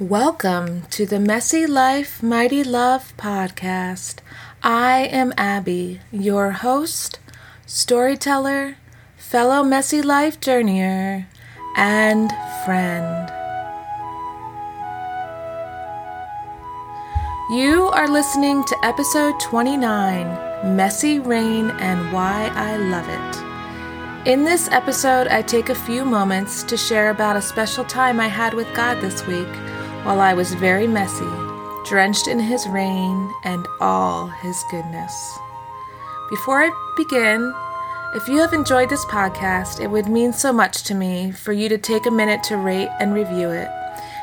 Welcome to the Messy Life, Mighty Love podcast. I am Abby, your host, storyteller, fellow Messy Life journeyer, and friend. You are listening to episode 29 Messy Rain and Why I Love It. In this episode, I take a few moments to share about a special time I had with God this week while I was very messy, drenched in His rain and all His goodness. Before I begin, if you have enjoyed this podcast, it would mean so much to me for you to take a minute to rate and review it.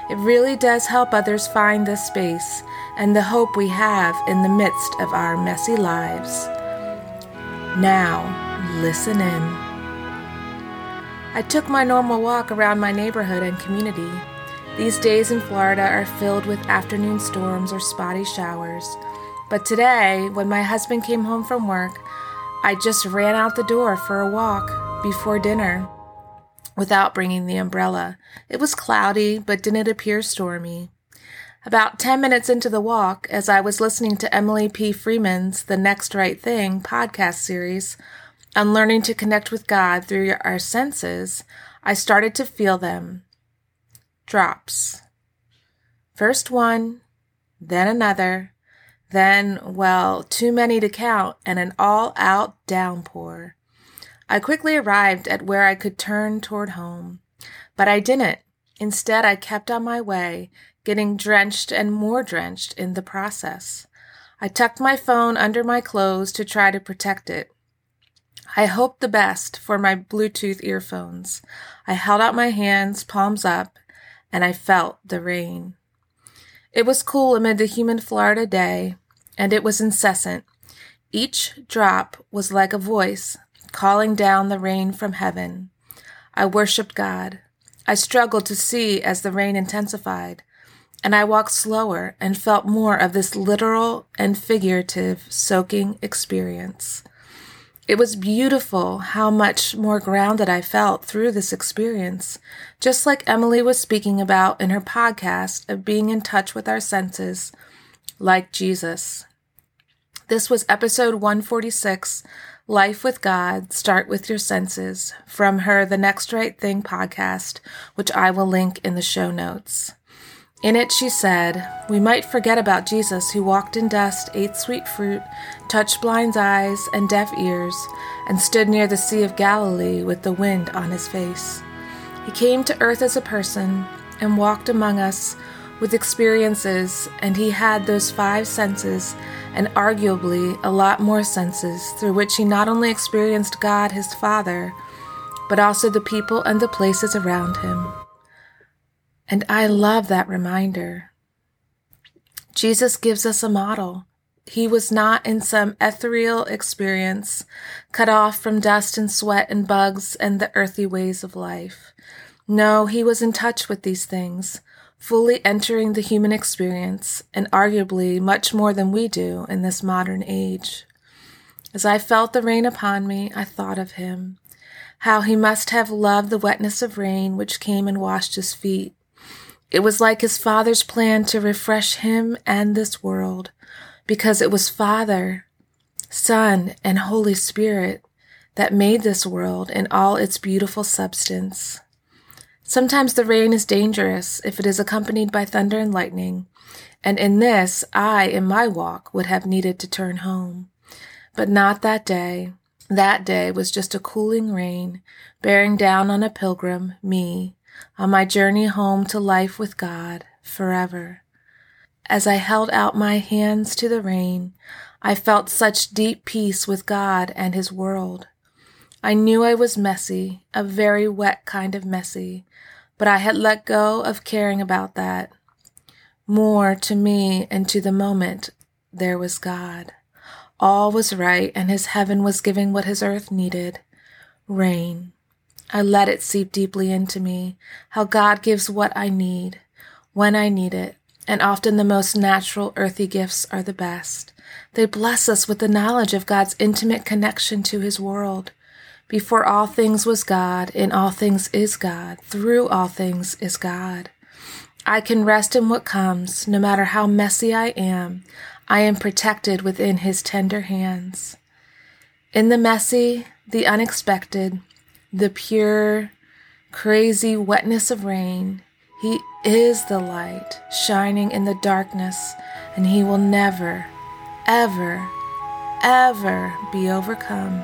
It really does help others find this space and the hope we have in the midst of our messy lives. Now, listen in. I took my normal walk around my neighborhood and community. These days in Florida are filled with afternoon storms or spotty showers. But today, when my husband came home from work, I just ran out the door for a walk before dinner without bringing the umbrella. It was cloudy, but didn't appear stormy. About 10 minutes into the walk, as I was listening to Emily P. Freeman's The Next Right Thing podcast series on learning to connect with God through our senses, I started to feel them drops. First one, then another, then, well, too many to count, and an all out downpour. I quickly arrived at where I could turn toward home, but I didn't. Instead, I kept on my way, getting drenched and more drenched in the process. I tucked my phone under my clothes to try to protect it. I hoped the best for my Bluetooth earphones. I held out my hands, palms up, and I felt the rain. It was cool amid the humid Florida day, and it was incessant. Each drop was like a voice calling down the rain from heaven. I worshiped God. I struggled to see as the rain intensified, and I walked slower and felt more of this literal and figurative soaking experience. It was beautiful how much more grounded I felt through this experience, just like Emily was speaking about in her podcast of being in touch with our senses, like Jesus. This was episode 146 Life with God, Start with Your Senses, from her The Next Right Thing podcast, which I will link in the show notes. In it, she said, We might forget about Jesus who walked in dust, ate sweet fruit, touched blind eyes and deaf ears, and stood near the Sea of Galilee with the wind on his face. He came to earth as a person and walked among us with experiences, and he had those five senses, and arguably a lot more senses, through which he not only experienced God, his Father, but also the people and the places around him. And I love that reminder. Jesus gives us a model. He was not in some ethereal experience, cut off from dust and sweat and bugs and the earthy ways of life. No, he was in touch with these things, fully entering the human experience, and arguably much more than we do in this modern age. As I felt the rain upon me, I thought of him, how he must have loved the wetness of rain which came and washed his feet it was like his father's plan to refresh him and this world, because it was Father, Son, and Holy Spirit that made this world in all its beautiful substance. Sometimes the rain is dangerous if it is accompanied by thunder and lightning, and in this I, in my walk, would have needed to turn home. But not that day. That day was just a cooling rain, bearing down on a pilgrim, me, on my journey home to life with God forever. As I held out my hands to the rain, I felt such deep peace with God and His world. I knew I was messy, a very wet kind of messy, but I had let go of caring about that. More to me and to the moment, there was God. All was right, and His heaven was giving what His earth needed rain. I let it seep deeply into me, how God gives what I need, when I need it, and often the most natural earthy gifts are the best. They bless us with the knowledge of God's intimate connection to His world. Before all things was God, in all things is God, through all things is God. I can rest in what comes, no matter how messy I am. I am protected within His tender hands. In the messy, the unexpected, the pure, crazy wetness of rain, He is the light shining in the darkness, and He will never, ever, ever be overcome.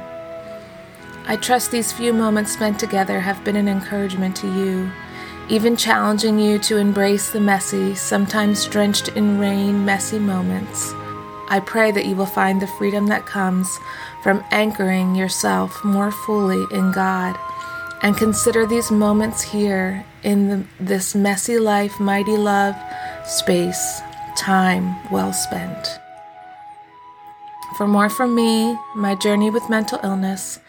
I trust these few moments spent together have been an encouragement to you, even challenging you to embrace the messy, sometimes drenched in rain, messy moments. I pray that you will find the freedom that comes from anchoring yourself more fully in God and consider these moments here in the, this messy life, mighty love space, time well spent. For more from me, my journey with mental illness,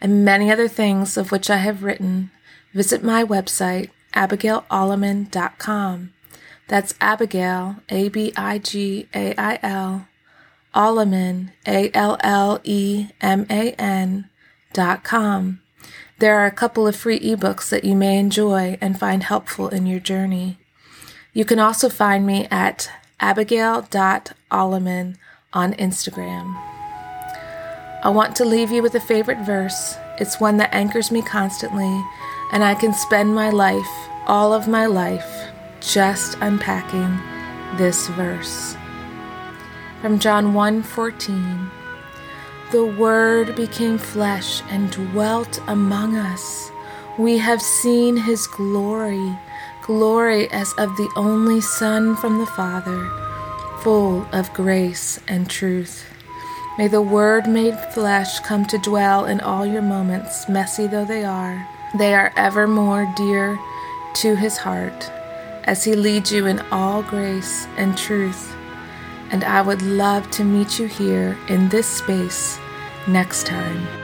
and many other things of which I have written, visit my website, abigailalleman.com. That's Abigail, A B I G A I L, Alleman, A L L E M A N, dot com. There are a couple of free ebooks that you may enjoy and find helpful in your journey. You can also find me at abigail.alleman on Instagram. I want to leave you with a favorite verse. It's one that anchors me constantly, and I can spend my life, all of my life, just unpacking this verse. From John 1:14. The word became flesh and dwelt among us. We have seen his glory, glory as of the only Son from the Father full of grace and truth. May the Word made flesh come to dwell in all your moments, messy though they are. They are evermore dear to His heart as He leads you in all grace and truth. And I would love to meet you here in this space next time.